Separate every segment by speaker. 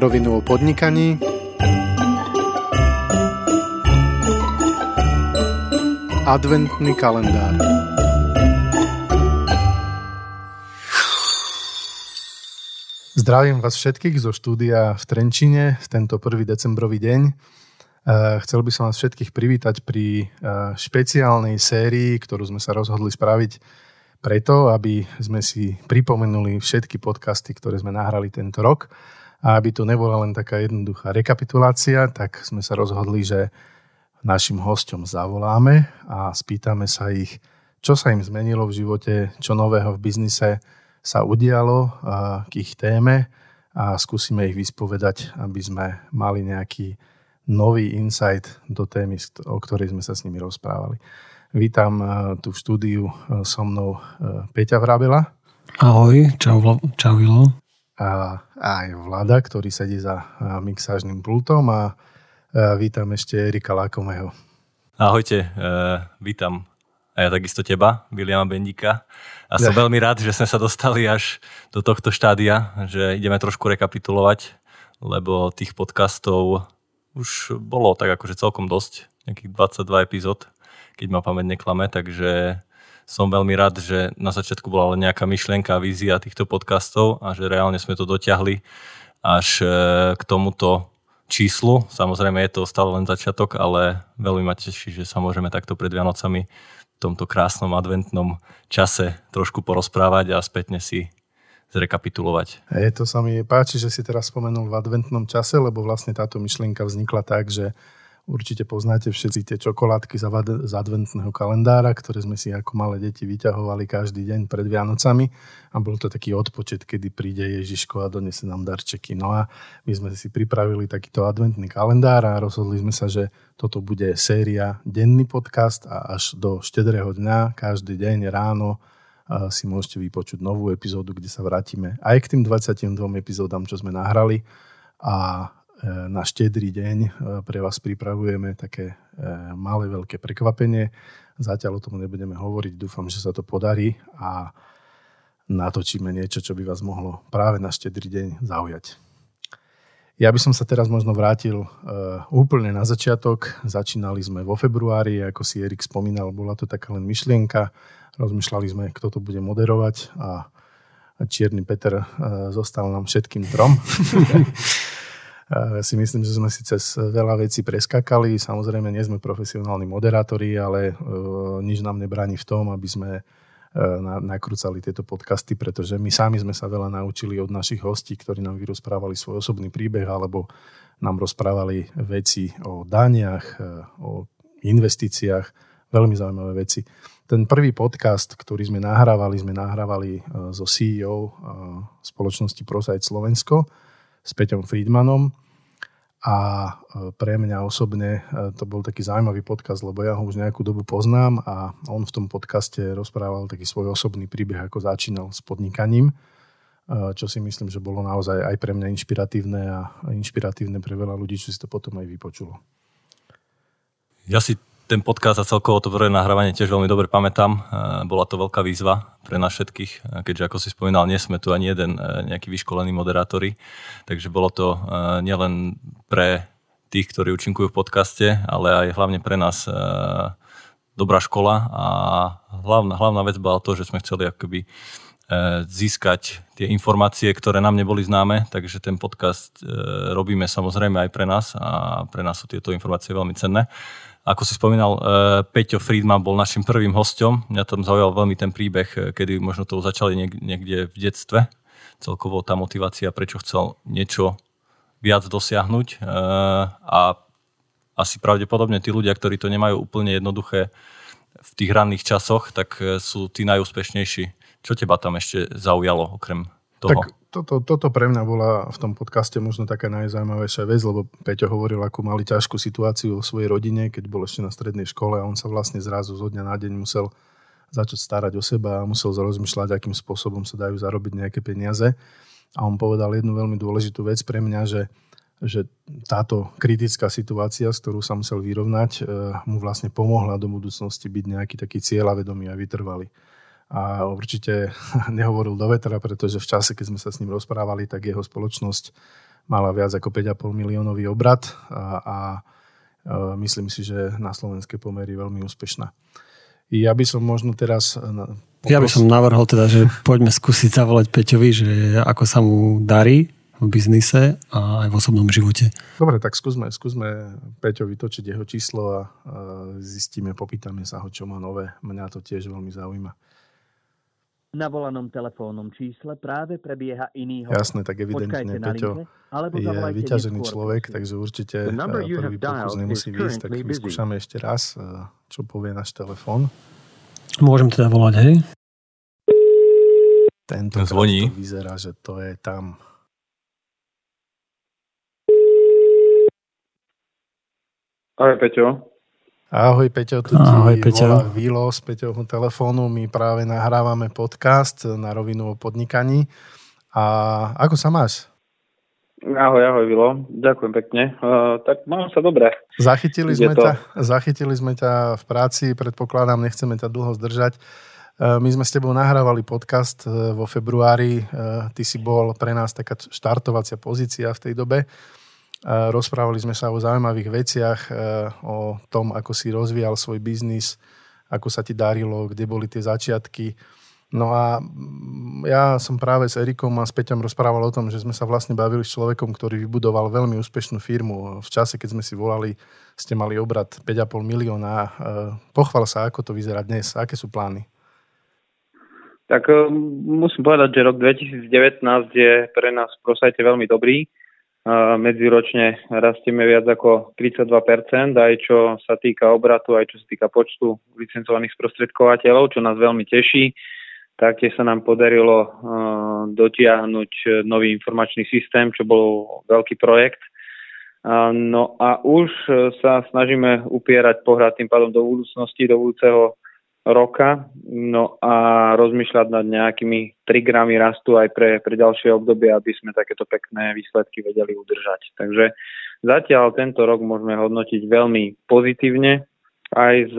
Speaker 1: Rovinu o podnikaní Adventný kalendár Zdravím vás všetkých zo štúdia v Trenčine v tento 1. decembrový deň. Eh, chcel by som vás všetkých privítať pri eh, špeciálnej sérii, ktorú sme sa rozhodli spraviť preto, aby sme si pripomenuli všetky podcasty, ktoré sme nahrali tento rok a aby to nebola len taká jednoduchá rekapitulácia, tak sme sa rozhodli, že našim hosťom zavoláme a spýtame sa ich, čo sa im zmenilo v živote, čo nového v biznise sa udialo k ich téme a skúsime ich vyspovedať, aby sme mali nejaký nový insight do témy, o ktorej sme sa s nimi rozprávali. Vítam tu v štúdiu so mnou Peťa Vrabela.
Speaker 2: Ahoj, čau, čau Vilo.
Speaker 1: A aj Vlada, ktorý sedí za mixážnym pultom a vítam ešte Erika Lákomého.
Speaker 3: Ahojte, vítam a ja takisto teba, Viliama Bendika. A som ja. veľmi rád, že sme sa dostali až do tohto štádia, že ideme trošku rekapitulovať, lebo tých podcastov už bolo tak akože celkom dosť, nejakých 22 epizód keď ma pamäť neklame, takže som veľmi rád, že na začiatku bola len nejaká myšlienka, vízia týchto podcastov a že reálne sme to dotiahli až e, k tomuto číslu. Samozrejme je to stále len začiatok, ale veľmi ma teší, že sa môžeme takto pred Vianocami v tomto krásnom adventnom čase trošku porozprávať a spätne si zrekapitulovať.
Speaker 1: Je to sa mi páči, že si teraz spomenul v adventnom čase, lebo vlastne táto myšlienka vznikla tak, že Určite poznáte všetci tie čokoládky z adventného kalendára, ktoré sme si ako malé deti vyťahovali každý deň pred Vianocami a bol to taký odpočet, kedy príde Ježiško a donese nám darčeky. No a my sme si pripravili takýto adventný kalendár a rozhodli sme sa, že toto bude séria denný podcast a až do štedrého dňa, každý deň ráno si môžete vypočuť novú epizódu, kde sa vrátime aj k tým 22 epizódam, čo sme nahrali a na štedrý deň e, pre vás pripravujeme také e, malé, veľké prekvapenie. Zatiaľ o tom nebudeme hovoriť, dúfam, že sa to podarí a natočíme niečo, čo by vás mohlo práve na štedrý deň zaujať. Ja by som sa teraz možno vrátil e, úplne na začiatok. Začínali sme vo februári, ako si Erik spomínal, bola to taká len myšlienka. Rozmýšľali sme, kto to bude moderovať a Čierny Peter zostal nám všetkým trom. si myslím, že sme si cez veľa vecí preskakali. Samozrejme, nie sme profesionálni moderátori, ale uh, nič nám nebráni v tom, aby sme uh, nakrúcali tieto podcasty, pretože my sami sme sa veľa naučili od našich hostí, ktorí nám vyrozprávali svoj osobný príbeh alebo nám rozprávali veci o daniach, uh, o investíciách, veľmi zaujímavé veci. Ten prvý podcast, ktorý sme nahrávali, sme nahrávali so CEO spoločnosti ProSite Slovensko, s Peťom Friedmanom a e, pre mňa osobne e, to bol taký zaujímavý podcast, lebo ja ho už nejakú dobu poznám a on v tom podcaste rozprával taký svoj osobný príbeh, ako začínal s podnikaním, e, čo si myslím, že bolo naozaj aj pre mňa inšpiratívne a inšpiratívne pre veľa ľudí, čo si to potom aj vypočulo.
Speaker 3: Ja si ten podcast a celkovo to prvé nahrávanie tiež veľmi dobre pamätám. E, bola to veľká výzva pre nás všetkých, e, keďže ako si spomínal, nie sme tu ani jeden e, nejaký vyškolení moderátori, takže bolo to nielen pre tých, ktorí účinkujú v podcaste, ale aj hlavne pre nás dobrá škola a hlavná, hlavná vec bola to, že sme chceli akoby získať tie informácie, ktoré nám neboli známe, takže ten podcast robíme samozrejme aj pre nás a pre nás sú tieto informácie veľmi cenné. Ako si spomínal, uh, Peťo Friedman bol našim prvým hostom. Mňa tam zaujal veľmi ten príbeh, eh, kedy možno to začali niekde v detstve. Celkovo tá motivácia, prečo chcel niečo viac dosiahnuť. Uh, a asi pravdepodobne tí ľudia, ktorí to nemajú úplne jednoduché v tých ranných časoch, tak sú tí najúspešnejší. Čo teba tam ešte zaujalo okrem toho?
Speaker 1: Tak toto, toto pre mňa bola v tom podcaste možno taká najzaujímavejšia vec, lebo Peťo hovoril, ako mali ťažkú situáciu vo svojej rodine, keď bol ešte na strednej škole a on sa vlastne zrazu zo dňa na deň musel začať starať o seba a musel rozmýšľať, akým spôsobom sa dajú zarobiť nejaké peniaze. A on povedal jednu veľmi dôležitú vec pre mňa, že, že táto kritická situácia, s ktorou sa musel vyrovnať, eh, mu vlastne pomohla do budúcnosti byť nejaký taký cieľavedomý a vytrvalý a určite nehovoril do vetra, pretože v čase, keď sme sa s ním rozprávali, tak jeho spoločnosť mala viac ako 5,5 miliónový obrad a, a myslím si, že na slovenské pomery veľmi úspešná. Ja by som možno teraz...
Speaker 2: Pokos... Ja by som navrhol teda, že poďme skúsiť zavolať Peťovi, že ako sa mu darí v biznise a aj v osobnom živote.
Speaker 1: Dobre, tak skúsme, skúsme Peťo vytočiť jeho číslo a, a zistíme, popýtame sa ho, čo má nové. Mňa to tiež veľmi zaujíma.
Speaker 4: Na volanom telefónnom čísle práve prebieha iný
Speaker 1: hovor. Jasné, tak evidentne Peťo je vyťažený človek, takže určite eh, prvý pokus nemusí výjsť, tak vyskúšame ešte raz, eh, čo povie náš telefón.
Speaker 2: Môžem teda volať, hej?
Speaker 1: Tento Zvoní. to vyzerá, že to je tam.
Speaker 5: Ahoj Peťo.
Speaker 1: Ahoj Peťo, tu Ahoj, ti Peťo. volá Vilo z Peťovho telefónu. My práve nahrávame podcast na rovinu o podnikaní. A ako sa máš?
Speaker 5: Ahoj, ahoj Vilo, ďakujem pekne. Uh, tak mám sa dobre.
Speaker 1: Zachytili sme, to... ťa, zachytili sme ťa v práci, predpokladám, nechceme ťa dlho zdržať. Uh, my sme s tebou nahrávali podcast uh, vo februári. Uh, ty si bol pre nás taká štartovacia pozícia v tej dobe. Rozprávali sme sa o zaujímavých veciach, e, o tom, ako si rozvíjal svoj biznis, ako sa ti darilo, kde boli tie začiatky. No a mm, ja som práve s Erikom a s Peťom rozprával o tom, že sme sa vlastne bavili s človekom, ktorý vybudoval veľmi úspešnú firmu. V čase, keď sme si volali, ste mali obrad 5,5 milióna. E, pochval sa, ako to vyzerá dnes, aké sú plány?
Speaker 5: Tak e, musím povedať, že rok 2019 je pre nás v Prosajte veľmi dobrý medziročne rastieme viac ako 32%, aj čo sa týka obratu, aj čo sa týka počtu licencovaných sprostredkovateľov, čo nás veľmi teší. Taktiež sa nám podarilo dotiahnuť nový informačný systém, čo bol veľký projekt. No a už sa snažíme upierať pohľad tým pádom do budúcnosti, do budúceho roka, no a rozmýšľať nad nejakými triggerami rastu aj pre, pre ďalšie obdobie, aby sme takéto pekné výsledky vedeli udržať. Takže zatiaľ tento rok môžeme hodnotiť veľmi pozitívne, aj z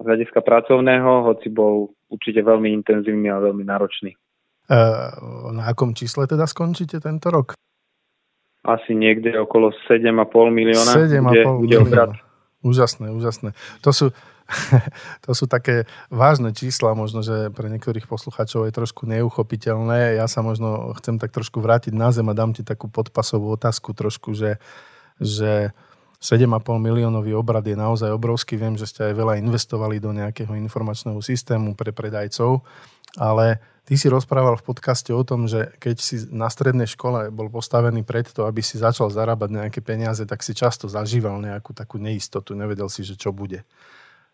Speaker 5: hľadiska pracovného, hoci bol určite veľmi intenzívny a veľmi náročný.
Speaker 1: E, na akom čísle teda skončíte tento rok?
Speaker 5: Asi niekde okolo 7,5 milióna.
Speaker 1: 7,5 milióna. Úžasné, úžasné. To sú, to sú také vážne čísla, možno, že pre niektorých poslucháčov je trošku neuchopiteľné. Ja sa možno chcem tak trošku vrátiť na zem a dám ti takú podpasovú otázku trošku, že, že 7,5 miliónový obrad je naozaj obrovský. Viem, že ste aj veľa investovali do nejakého informačného systému pre predajcov, ale ty si rozprával v podcaste o tom, že keď si na strednej škole bol postavený pred to, aby si začal zarábať nejaké peniaze, tak si často zažíval nejakú takú neistotu, nevedel si, že čo bude.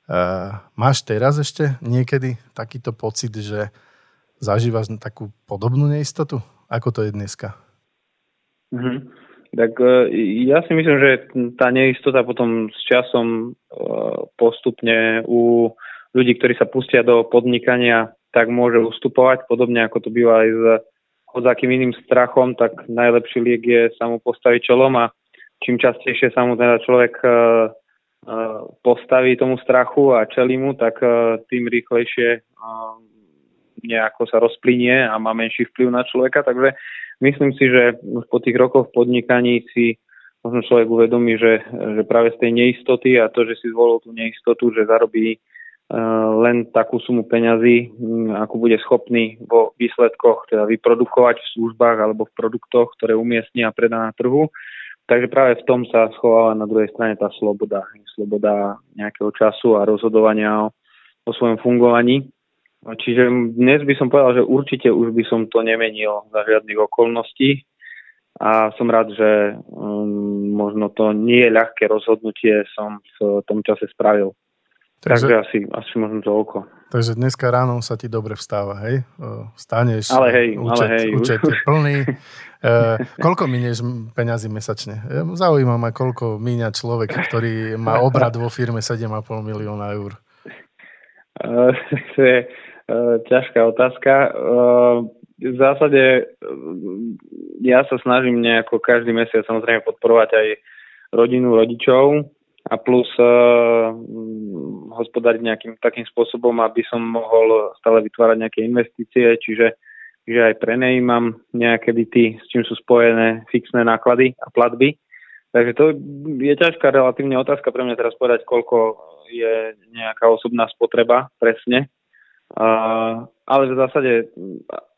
Speaker 1: Uh, máš teraz ešte niekedy takýto pocit, že zažívaš takú podobnú neistotu? Ako to je dneska?
Speaker 5: Mm-hmm. Tak uh, ja si myslím, že tá neistota potom s časom uh, postupne u ľudí, ktorí sa pustia do podnikania, tak môže ustupovať, podobne ako to býva aj s hodzakým iným strachom, tak najlepší liek je sa čelom a čím častejšie sa mu teda človek postaví tomu strachu a čelí mu, tak tým rýchlejšie nejako sa rozplynie a má menší vplyv na človeka. Takže myslím si, že po tých rokoch v podnikaní si možno človek uvedomí, že, že práve z tej neistoty a to, že si zvolil tú neistotu, že zarobí len takú sumu peňazí, ako bude schopný vo výsledkoch teda vyprodukovať v službách alebo v produktoch, ktoré umiestnia a predá na trhu, Takže práve v tom sa schováva na druhej strane tá sloboda. Sloboda nejakého času a rozhodovania o, o svojom fungovaní. Čiže dnes by som povedal, že určite už by som to nemenil za žiadnych okolností a som rád, že um, možno to nie je ľahké rozhodnutie som v tom čase spravil. Takže, Takže asi, asi možno oko.
Speaker 1: Takže dneska ráno sa ti dobre vstáva, hej? Staneš,
Speaker 5: ale hej,
Speaker 1: účet,
Speaker 5: ale hej.
Speaker 1: účet je plný. Uh, koľko minieš peňazí mesačne? Zaujíma ma, koľko míňa človek, ktorý má obrad vo firme 7,5 milióna eur.
Speaker 5: Uh, to je uh, ťažká otázka. V zásade ja sa snažím nejako každý mesiac samozrejme podporovať aj rodinu, rodičov a plus uh, hospodariť nejakým takým spôsobom, aby som mohol stále vytvárať nejaké investície, čiže že aj prenajímam nejaké byty, s čím sú spojené fixné náklady a platby. Takže to je ťažká relatívne otázka pre mňa teraz povedať, koľko je nejaká osobná spotreba presne. Uh, ale v zásade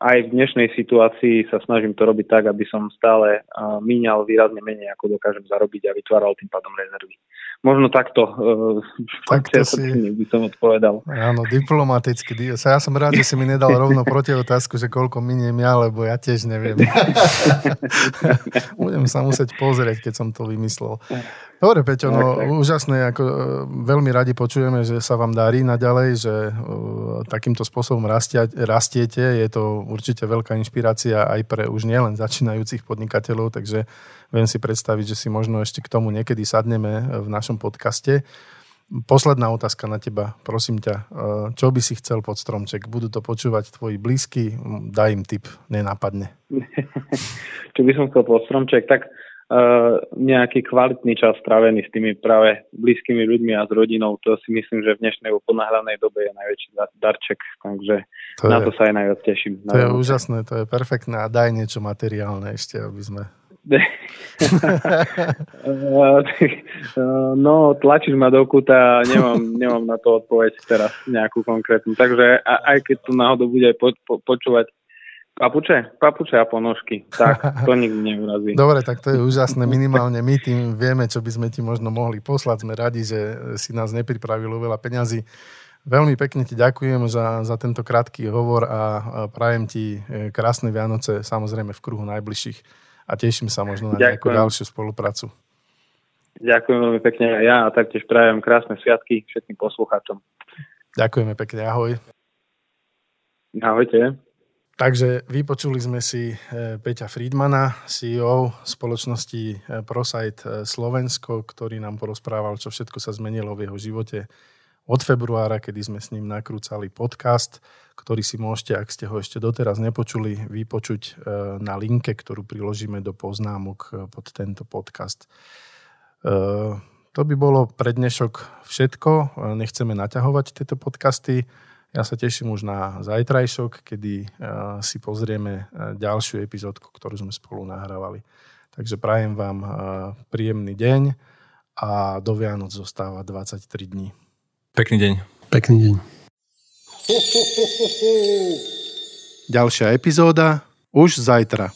Speaker 5: aj v dnešnej situácii sa snažím to robiť tak, aby som stále uh, míňal výrazne menej, ako dokážem zarobiť a vytváral tým pádom rezervy. Možno takto, uh,
Speaker 1: takto si...
Speaker 5: by som odpovedal.
Speaker 1: Áno, diplomaticky. Ja som rád, že si mi nedal rovno proti otázku, že koľko miniem ja, lebo ja tiež neviem. Budem sa musieť pozrieť, keď som to vymyslel. Dobre, Peťo, no tak, tak. úžasné, ako e, veľmi radi počujeme, že sa vám darí naďalej, že uh, takýmto spôsobom rastia, rastiete. Je to určite veľká inšpirácia aj pre už nielen začínajúcich podnikateľov, takže viem si predstaviť, že si možno ešte k tomu niekedy sadneme v našom podcaste. Posledná otázka na teba, prosím ťa. Čo by si chcel pod stromček? Budú to počúvať tvoji blízky? Daj im tip, nenápadne.
Speaker 5: čo by som chcel pod stromček? Tak nejaký kvalitný čas strávený s tými práve blízkymi ľuďmi a s rodinou, to si myslím, že v dnešnej ponáhľanej dobe je najväčší darček, takže to na je, to sa aj najviac teším.
Speaker 1: To je úžasné, to je perfektné. A daj niečo materiálne ešte, aby sme...
Speaker 5: no, tlačíš ma do kúta a nemám, nemám na to odpoveď teraz nejakú konkrétnu, takže aj keď to náhodou bude aj po, po, počúvať Papuče? Papuče a ponožky. Tak, to nikdy neurazí.
Speaker 1: Dobre, tak to je úžasné. Minimálne my tým vieme, čo by sme ti možno mohli poslať. Sme radi, že si nás nepripravilo veľa peňazí. Veľmi pekne ti ďakujem za, za tento krátky hovor a prajem ti e, krásne Vianoce, samozrejme v kruhu najbližších a teším sa možno na nejakú ďakujem. ďalšiu spoluprácu.
Speaker 5: Ďakujem veľmi pekne aj ja a taktiež prajem krásne sviatky všetkým poslucháčom.
Speaker 1: Ďakujeme pekne, ahoj.
Speaker 5: Ahojte.
Speaker 1: Takže vypočuli sme si e, Peťa Friedmana, CEO spoločnosti e, ProSite e, Slovensko, ktorý nám porozprával, čo všetko sa zmenilo v jeho živote od februára, kedy sme s ním nakrúcali podcast, ktorý si môžete, ak ste ho ešte doteraz nepočuli, vypočuť na linke, ktorú priložíme do poznámok pod tento podcast. To by bolo pre dnešok všetko. Nechceme naťahovať tieto podcasty. Ja sa teším už na zajtrajšok, kedy eh, si pozrieme eh, ďalšiu epizódku, ktorú sme spolu nahrávali. Takže prajem vám eh, príjemný deň a do Vianoc zostáva 23 dní.
Speaker 3: Pekný deň.
Speaker 2: Pekný deň.
Speaker 1: Ďalšia epizóda už zajtra.